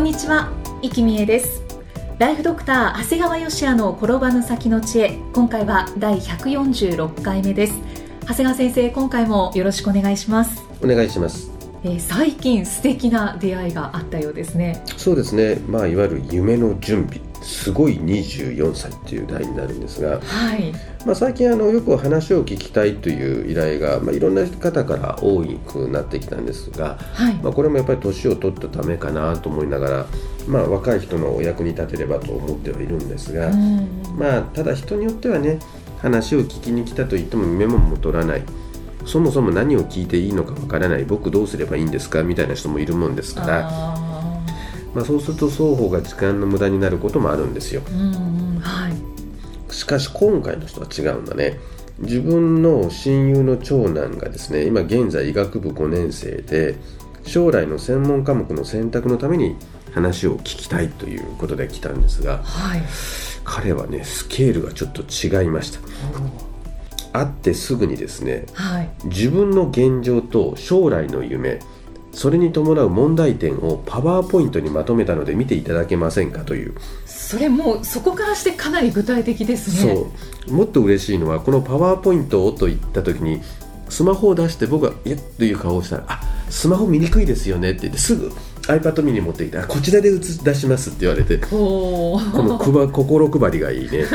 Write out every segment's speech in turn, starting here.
んにちは、生きみえです。ライフドクター長谷川芳也の転ばぬ先の知恵。今回は第146回目です。長谷川先生今回もよろしくお願いします。お願いします。えー、最近素敵な出会いがあったようですね。そうですね。まあいわゆる夢の準備すごい24歳っていう題になるんですが、はい。まあ、最近あのよく話を聞きたいという依頼が、まあ、いろんな方から多くなってきたんですが、はい。まあ、これもやっぱり年を取ったためかなと思いながら、まあ、若い人のお役に立てればと思ってはいるんですが、うん。まあ、ただ人によってはね話を聞きに来たと言ってもメモも取らない。そもそも何を聞いていいのかわからない。僕どうすればいいんですか？みたいな人もいるもんですからあまあ、そうすると双方が時間の無駄になることもあるんですよ。ーうんうんはい。しかし今回の人は違うんだね。自分の親友の長男がですね今現在医学部5年生で将来の専門科目の選択のために話を聞きたいということで来たんですがはい。彼はねスケールがちょっと違いました。会ってすぐにですねはい。自分の現状と将来の夢それに伴う問題点をパワーポイントにまとめたので見ていただけませんかという。それもうそこからしてかなり具体的ですね。そう。もっと嬉しいのはこのパワーポイントをと言った時にスマホを出して僕が「いや」という顔をしたら「あスマホ見にくいですよね」って言ってすぐ iPad mini 持ってきてあ「こちらで映し出します」って言われてこのくば心配りがいいね。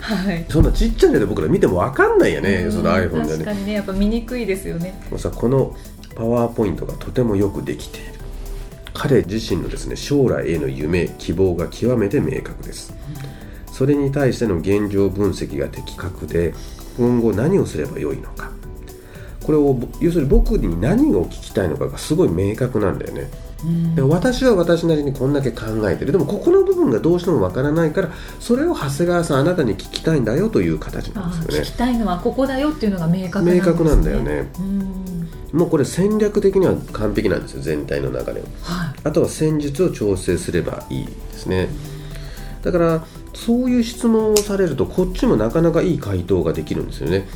はい。そんなちっちゃいので僕ら見ても分かんないよねうんその iPhone でね。確かにねやっぱ見にくいですよね。もうさこのパワーポイントがとてもよくできている。彼自身のですね将来への夢希望が極めて明確です。それに対しての現状分析が的確で今後何をすればよいのか。これを要するに僕に何を聞きたいのかがすごい明確なんだよね。うん。で私は私なりにこんだけ考えてる。でもここの部分がどうしてもわからないからそれを長谷川さんあなたに聞きたいんだよという形なあんですよね。聞きたいのはここだよっていうのが明確なんね、明確なんだよね。うんもうこれ戦略的には完璧なんですよ全体の流れをはい。あとは戦術を調整すればいいですね。だからそういう質問をされるとこっちもなかなかいい回答ができるんですよね、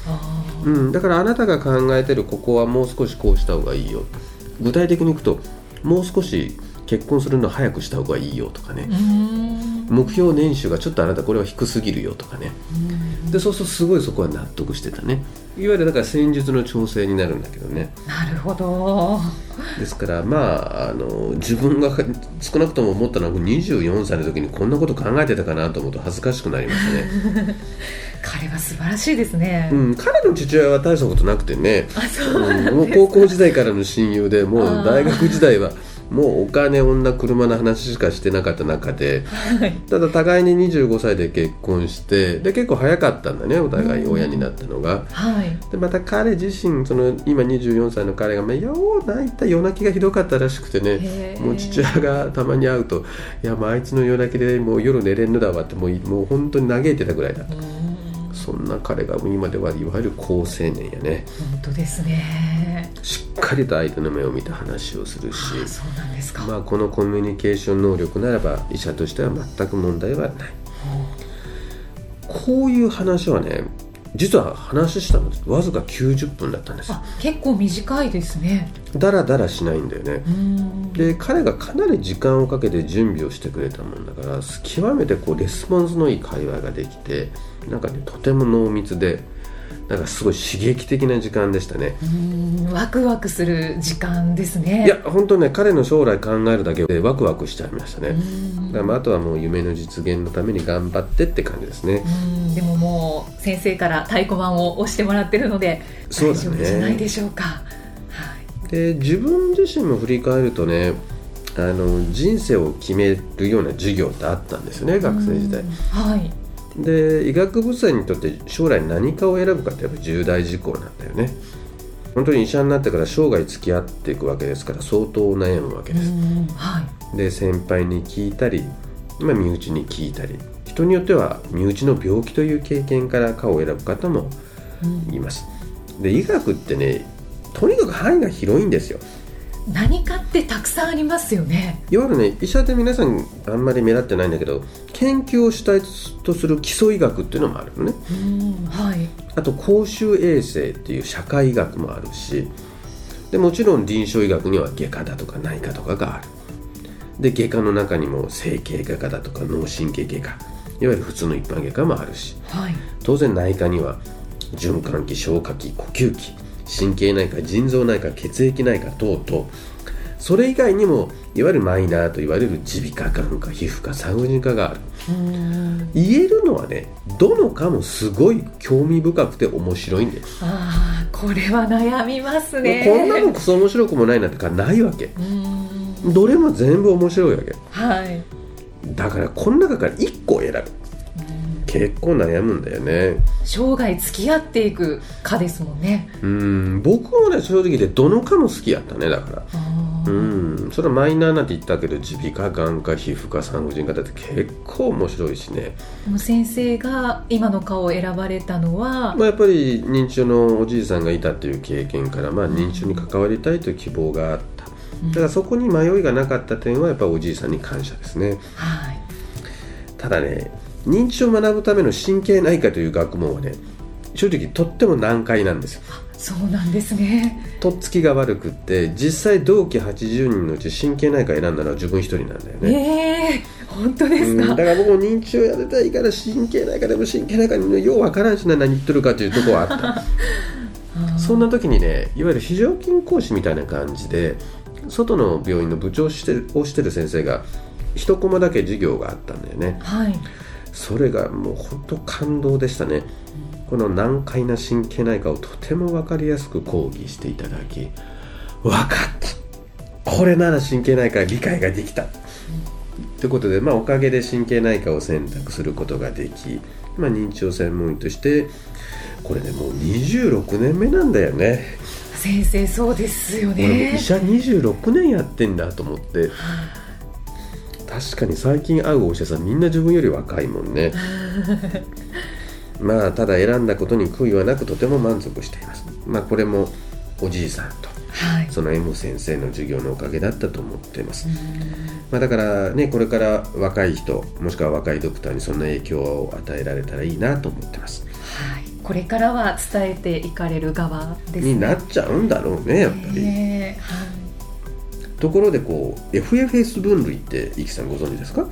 うん、だからあなたが考えてるここはもう少しこうした方がいいよ。具体的にいくともう少し結婚するの早くした方がいいよとかね目標年収がちょっとあなたこれは低すぎるよとかね。うんでそうするとすごいそこは納得してたね。いわゆるだから戦術の調整になるんだけどね。なるほど。ですからまああの自分が少なくとも思ったのは24歳の時にこんなこと考えてたかなと思うと恥ずかしくなりましたね、彼は素晴らしいですね、うん、彼の父親は大したことなくてね、あそうなんうん、もう高校時代からの親友でもう大学時代はもうお金女車の話しかしてなかった中ではい。ただ互いに25歳で結婚してで結構早かったんだねお互い親になったのが。はい。でまた彼自身その今24歳の彼が、まあ、よう泣いた夜泣きがひどかったらしくてねもう父親がたまに会うと「いやもうあいつの夜泣きでもう夜寝れんのだわ」ってもうもう本当に嘆いてたぐらいだうーんそんな彼が今ではいわゆる好青年やね。本当ですねしっかりと相手の目を見て話をするしあそうなんですか、まあ、このコミュニケーション能力ならば医者としては全く問題はない。こういう話はね実は話したのわずか90分だったんです。あ結構短いですね。だらだらしないんだよね。で彼がかなり時間をかけて準備をしてくれたもんだから極めてこうレスポンスのいい会話ができてなんかねとても濃密でなんかすごい刺激的な時間でしたね。ワクワクする時間ですね。いや本当ね彼の将来考えるだけでワクワクしちゃいましたね。だからまああとはもう夢の実現のために頑張ってって感じですね。うんでももう先生から太鼓判を押してもらってるので大丈夫じゃないでしょうか、はい、で自分自身も振り返るとねあの人生を決めるような授業ってあったんですよね学生時代。うんはいで医学部生にとって将来何かを選ぶかってやっぱ重大事項なんだよね。本当に医者になってから生涯付き合っていくわけですから相当悩むわけです、はい。で先輩に聞いたり、まあ、身内に聞いたり。人によっては身内の病気という経験から科を選ぶ方もいます。で医学ってねとにかく範囲が広いんですよ何かってたくさんありますよね。いわゆるね医者で皆さんあんまり目立ってないんだけど研究を主体とする基礎医学っていうのもあるのね。うんはい。あと公衆衛生っていう社会医学もあるしでもちろん臨床医学には外科だとか内科とかがある。で外科の中にも整形外科だとか脳神経外科いわゆる普通の一般外科もあるし。はい。当然内科には循環器消化器呼吸器神経内科腎臓内科血液内科等々。それ以外にもいわゆるマイナーと言われる耳鼻科眼科皮膚科産婦人科がある。うん。言えるのはねどの科もすごい興味深くて面白いんです。ああこれは悩みますね。こんなのクソ面白くもないなんてかないわけ。うん。どれも全部面白いわけ。はい。だからこの中から1個選ぶ結構悩むんだよね。生涯付き合っていくかですもんね。うん。僕もね正直言ってどの科も好きやったねだから。あうーん。それはマイナーなんて言ったけど耳鼻科眼科皮膚科産婦人科だって結構面白いしね、もう先生が今の顔を選ばれたのは、まあ、やっぱり認知症のおじいさんがいたっていう経験から、まあ、認知症に関わりたいという希望があった。だからそこに迷いがなかった点はやっぱりおじいさんに感謝ですね。はい。ただね認知症を学ぶための神経内科という学問はね正直とっても難解なんですよ。そうなんですね。とっつきが悪くって実際同期80人のうち神経内科選んだのは自分一人なんだよね。ええ本当ですか、うんだから僕も認知症やりたいから神経内科でも神経内科にようわからんしな何言ってるかというところはあった。そんな時にねいわゆる非常勤講師みたいな感じで外の病院の部長をしてるをしてる先生が一コマだけ授業があったんだよね。はいそれがもう本当感動でしたね。この難解な神経内科をとても分かりやすく講義していただき分かった。これなら神経内科理解ができた。ということで、まあ、おかげで神経内科を選択することができ、まあ、認知症専門医としてこれねもう26年目なんだよね。先生そうですよね。医者26年やってんだと思って確かに最近会うお医者さんみんな自分より若いもんね。まあただ選んだことに悔いはなくとても満足しています。まあこれもおじいさんとはい。その M 先生の授業のおかげだったと思っています、まあ、だからねこれから若い人もしくは若いドクターにそんな影響を与えられたらいいなと思ってます。はい。これからは伝えていかれる側ね。になっちゃうんだろうねやっぱり、ねはいところでこう FFS 分類ってイキさんご存知ですか？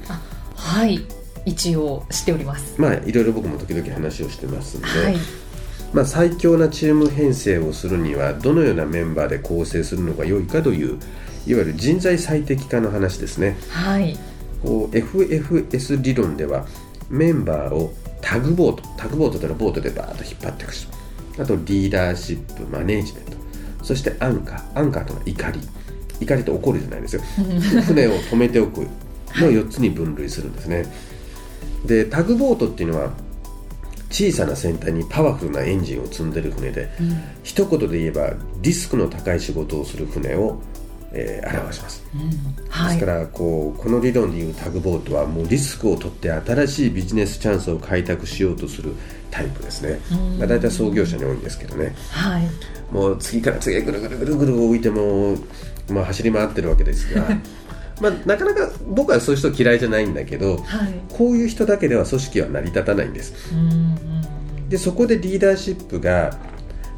はい。一応知っております。まあいろいろ僕も時々話をしてますんで、はい。まあ、最強なチーム編成をするにはどのようなメンバーで構成するのが良いかといういわゆる人材最適化の話ですね。はい。こう FFS 理論ではメンバーをタグボートタグボートというのはボートでバーッと引っ張っていく人。あとリーダーシップマネージメント。そしてアンカー。アンカーとは怒り怒りって怒るじゃないですよ。船を止めておく。の4つに分類するんですね。でタグボートっていうのは小さな船体にパワフルなエンジンを積んでる船で、一言で言えばリスクの高い仕事をする船を、えー表します。はい。ですからこうこの理論でいうタグボートはもうリスクを取って新しいビジネスチャンスを開拓しようとするタイプですね、まあ、大体創業者に多いんですけどね。はい。もう次から次へぐるぐるぐるぐる置いても、まあ、走り回ってるわけですがまあなかなか僕はそういう人嫌いじゃないんだけどはい。こういう人だけでは組織は成り立たないんです。でそこでリーダーシップが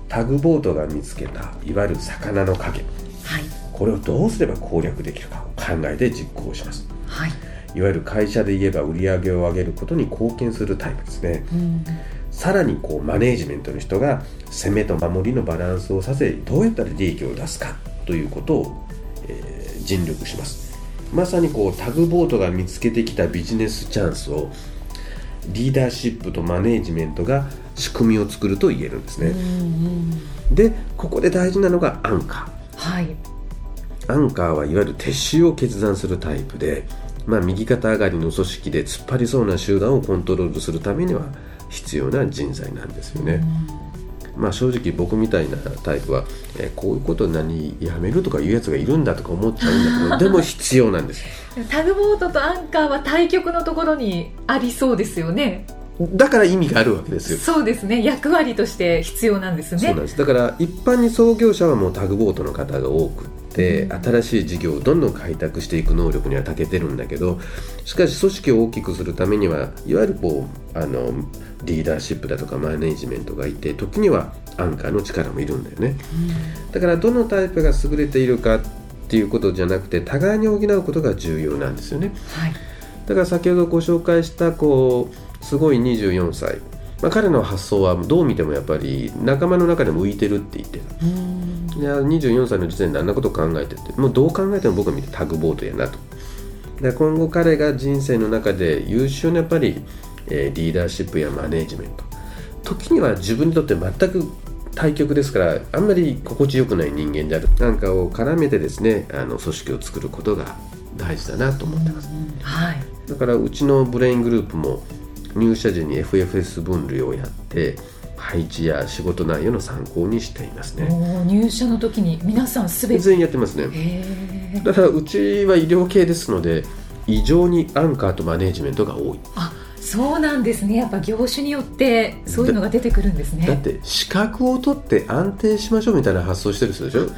タグボートが見つけたいわゆる魚の影。はい。これをどうすれば攻略できるかを考えて実行します。はい。いわゆる会社で言えば売り上げを上げることに貢献するタイプですね。うん。さらにこうマネージメントの人が攻めと守りのバランスをさせどうやったら利益を出すかということを、えー尽力します。まさにこうタグボートが見つけてきたビジネスチャンスをリーダーシップとマネージメントが仕組みを作ると言えるんですね、うんうんでここで大事なのがアンカー。はい。アンカーはいわゆる撤収を決断するタイプでまあ、右肩上がりの組織で突っ張りそうな集団をコントロールするためには必要な人材なんですよね。まあ、正直僕みたいなタイプは、えーこういうこと何やめるとかいうやつがいるんだとか思っちゃうんだけどでも必要なんです。タグボートとアンカーは対極のところにありそうですよね。だから意味があるわけですよ。そうですね。役割として必要なんですね。そうなんです。だから一般に創業者はもうタグボートの方が多くって新しい事業をどんどん開拓していく能力には長けてるんだけどしかし組織を大きくするためにはいわゆるこうあのリーダーシップだとかマネージメントがいて時にはアンカーの力もいるんだよね。だからどのタイプが優れているかっていうことじゃなくて互いに補うことが重要なんですよね。はい。だから先ほどご紹介したこうすごい24歳、まあ、彼の発想はどう見てもやっぱり仲間の中でも浮いてるって言ってたいや24歳の時点であんなこと考えててもうどう考えても僕は見てタグボートやなと。で今後彼が人生の中で優秀なやっぱり、えーリーダーシップやマネージメント。時には自分にとって全く対極ですからあんまり心地よくない人間である。なんかを絡めてですねあの組織を作ることが大事だなと思ってます。はい。だからうちのブレイングループも入社時に FFS 分類をやって配置や仕事内容の参考にしていますね。入社の時に皆さんすべて。全員やってますね。へー。だからうちは医療系ですので異常にアンカーとマネージメントが多い。あそうなんですね。やっぱ業種によってそういうのが出てくるんですね。だって資格を取って安定しましょうみたいな発想してる人でしょ？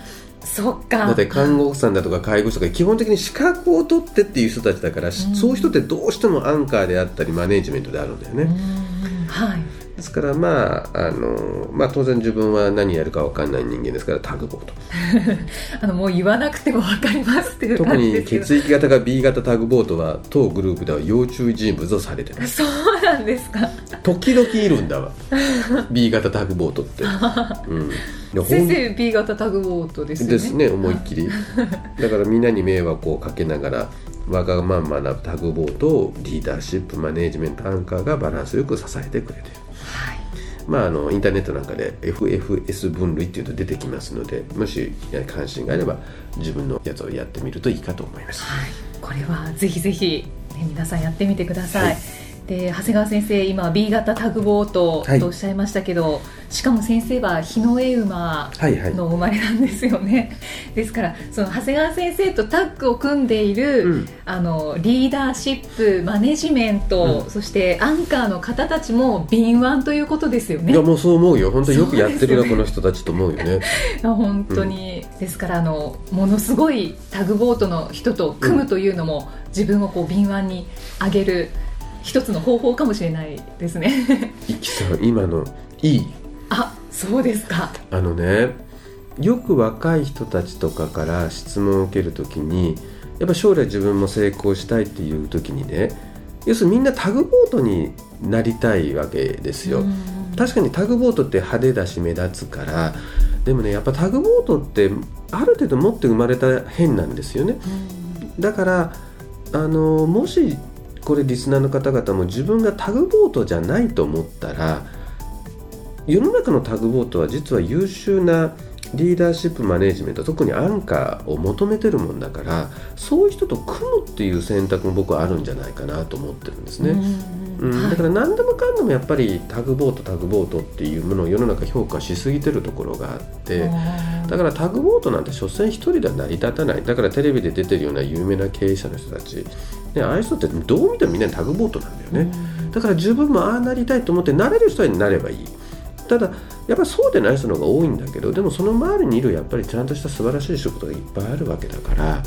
そっか。だって看護婦さんだとか介護士とか基本的に資格を取ってっていう人たちだから、しそういう人ってどうしてもアンカーであったりマネージメントであるんだよね、うん。はい。ですからまああの、まあ、当然自分は何やるか分かんない人間ですからタグボート。あのもう言わなくても分かりますっていう特に血液型が B 型タグボートは当グループでは要注意人物とされてます。そうなんですか。時々いるんだわ。B 型タグボートって、うん、先生 B 型タグボートですよね。ですね思いっきり。だからみんなに迷惑をかけながらわがままなタグボートをリーダーシップマネージメントアンカーがバランスよく支えてくれている。はい。まあ、あのインターネットなんかで FFS 分類っていうと出てきますのでもし関心があれば自分のやつをやってみるといいかと思います。はい、これはぜひぜひ、ね、皆さんやってみてください。はいで長谷川先生今 B 型タグボートはい。とおっしゃいましたけど、しかも先生は日の絵馬はいはい。の生まれなんですよね、ですからその長谷川先生とタッグを組んでいる、うん。あのリーダーシップマネジメント、うん。そしてアンカーの方たちも敏腕ということですよね。いやもうそう思うよ。本当によくやってるな、ねこの人たちと思うよね。あ本当に、ですからあのものすごいタグボートの人と組むというのも、自分をこう敏腕に上げる一つの方法かもしれないですね。いきさん今のいい？あそうですか。あのねよく若い人たちとかから質問を受けるときにやっぱ将来自分も成功したいっていうときにね要するにみんなタグボートになりたいわけですよ。確かにタグボートって派手だし目立つからでもねやっぱタグボートってある程度持って生まれた変なんですよね。だからあのもしこれリスナーの方々も自分がタグボートじゃないと思ったら世の中のタグボートは実は優秀なリーダーシップマネジメント特にアンカーを求めてるもんだからそういう人と組むっていう選択も僕はあるんじゃないかなと思ってるんですね。うん、だから何でもかんでもやっぱりタグボートタグボートっていうものを世の中評価しすぎてるところがあってだからタグボートなんて所詮一人では成り立たない。だからテレビで出てるような有名な経営者の人たち、ね、ああいう人ってどう見てもみんなタグボートなんだよね。だから自分もああなりたいと思ってなれる人になればいい。ただやっぱりそうでない人の方が多いんだけどでもその周りにいるやっぱりちゃんとした素晴らしい仕事がいっぱいあるわけだから。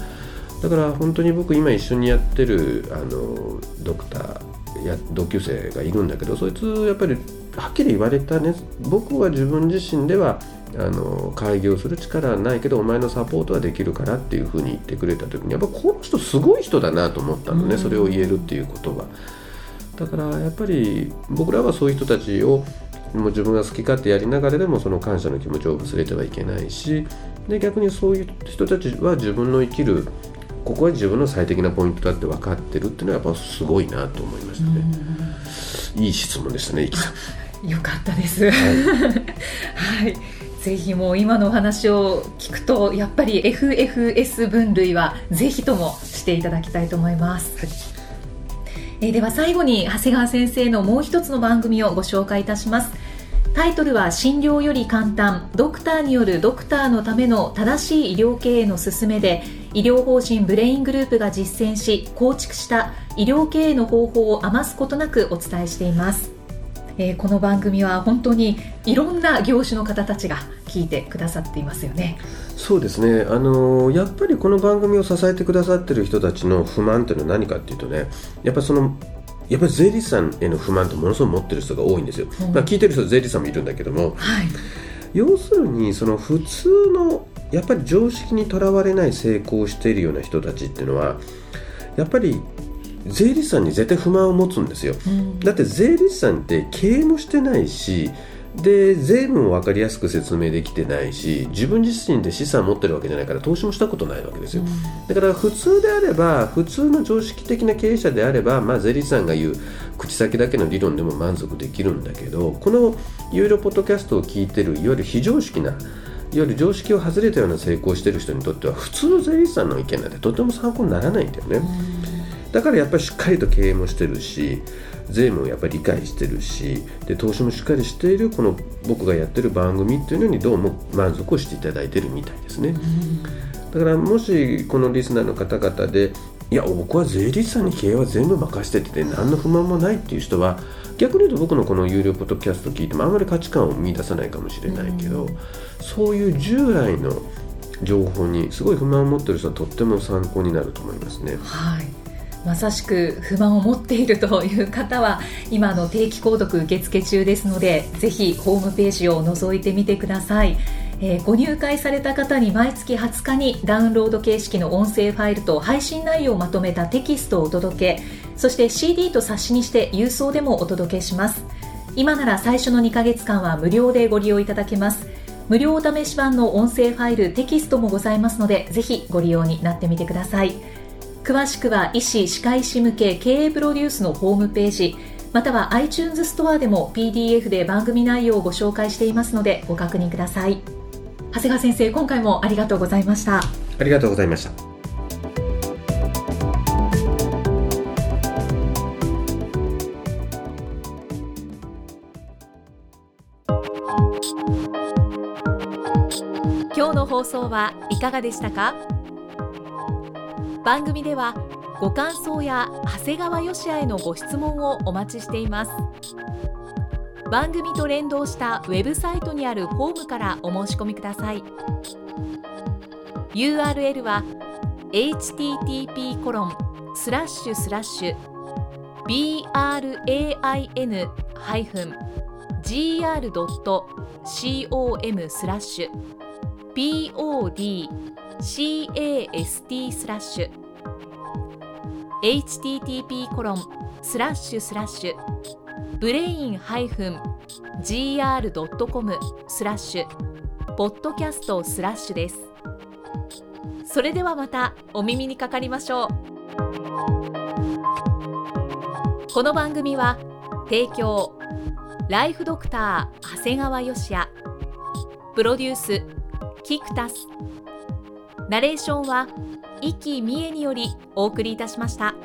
だから本当に僕今一緒にやってるあのドクターや同級生がいるんだけどそいつやっぱりはっきり言われたね僕は自分自身ではあの開業する力はないけどお前のサポートはできるからっていうふうに言ってくれた時にやっぱこの人すごい人だなと思ったのねそれを言えるっていうことは。だからやっぱり僕らはそういう人たちをもう自分が好き勝手やりながらでもその感謝の気持ちを忘れてはいけないしで逆にそういう人たちは自分の生きるここは自分の最適なポイントだって分かってるっていうのはやっぱすごいなと思いましたね。いい質問でしたね、イキさん。よかったです。はい。ぜひもう今のお話を聞くとやっぱり FFS 分類はぜひともしていただきたいと思います、はい、えー、では最後に長谷川先生のもう一つの番組をご紹介いたしますタイトルは診療より簡単ドクターによるドクターのための正しい医療経営の勧めで医療法人ブレイングループが実践し構築した医療経営の方法を余すことなくお伝えしています。えー、この番組は本当にいろんな業種の方たちが聞いてくださっていますよね。そうですね、あのー、やっぱりこの番組を支えてくださっている人たちの不満というのは何かっていうとねやっぱそのやっぱり税理士さんへの不満ってものすごく持ってる人が多いんですよ、うん、まあ、聞いてる人は税理士さんもいるんだけども、はい、要するにその普通のやっぱり常識にとらわれない成功しているような人たちっていうのはやっぱり税理士さんに絶対不満を持つんですよ、うん、だって税理士さんって経営もしてないしで税務も分かりやすく説明できてないし自分自身で資産を持ってるわけじゃないから投資もしたことないわけですよ、うん、だから普通であれば普通の常識的な経営者であれば、まあ、税理士さんが言う口先だけの理論でも満足できるんだけどこのいろいろポッドキャストを聞いてるいわゆる非常識ないわゆる常識を外れたような成功してる人にとっては普通の税理士さんの意見なんてとても参考にならないんだよね。うんだからやっぱりしっかりと経営もしてるし税務をやっぱり理解してるしで投資もしっかりしているこの僕がやってる番組っていうのにどうも満足をしていただいてるみたいですね。だからもしこのリスナーの方々でいや僕は税理士さんに経営は全部任せてて何の不満もないっていう人は逆に言うと僕のこの有料ポッドキャスト聞いてもあんまり価値観を見出さないかもしれないけど、そういう従来の情報にすごい不満を持ってる人はとっても参考になると思いますね。はい。まさしく不満を持っているという方は今の定期購読受付中ですのでぜひホームページを覗いてみてください、えー、ご入会された方に毎月20日にダウンロード形式の音声ファイルと配信内容をまとめたテキストをお届けそして CD と冊子にして郵送でもお届けします。今なら最初の2ヶ月間は無料でご利用いただけます。無料お試し版の音声ファイルテキストもございますのでぜひご利用になってみてください。詳しくは医師・歯科医師向け経営プロデュースのホームページまたは iTunes ストアでも PDF で番組内容をご紹介していますのでご確認ください。長谷川先生今回もありがとうございました。ありがとうございました。今日の放送はいかがでしたか？番組ではご感想や長谷川よしあへのご質問をお待ちしています番組と連動したウェブサイトにあるホームからお申し込みください。URL は http コロンスラッシュスラッシュ brain-gr.com スラッシュ podcast スラッシュ http コロンスラッシュスラッシュブレイン -gr.com スラッシュポッドキャストスラッシュです。それではまたお耳にかかりましょう。この番組は提供ライフドクター長谷川芳也。プロデュースキクタス。ナレーションは生きみえによりお送りいたしました。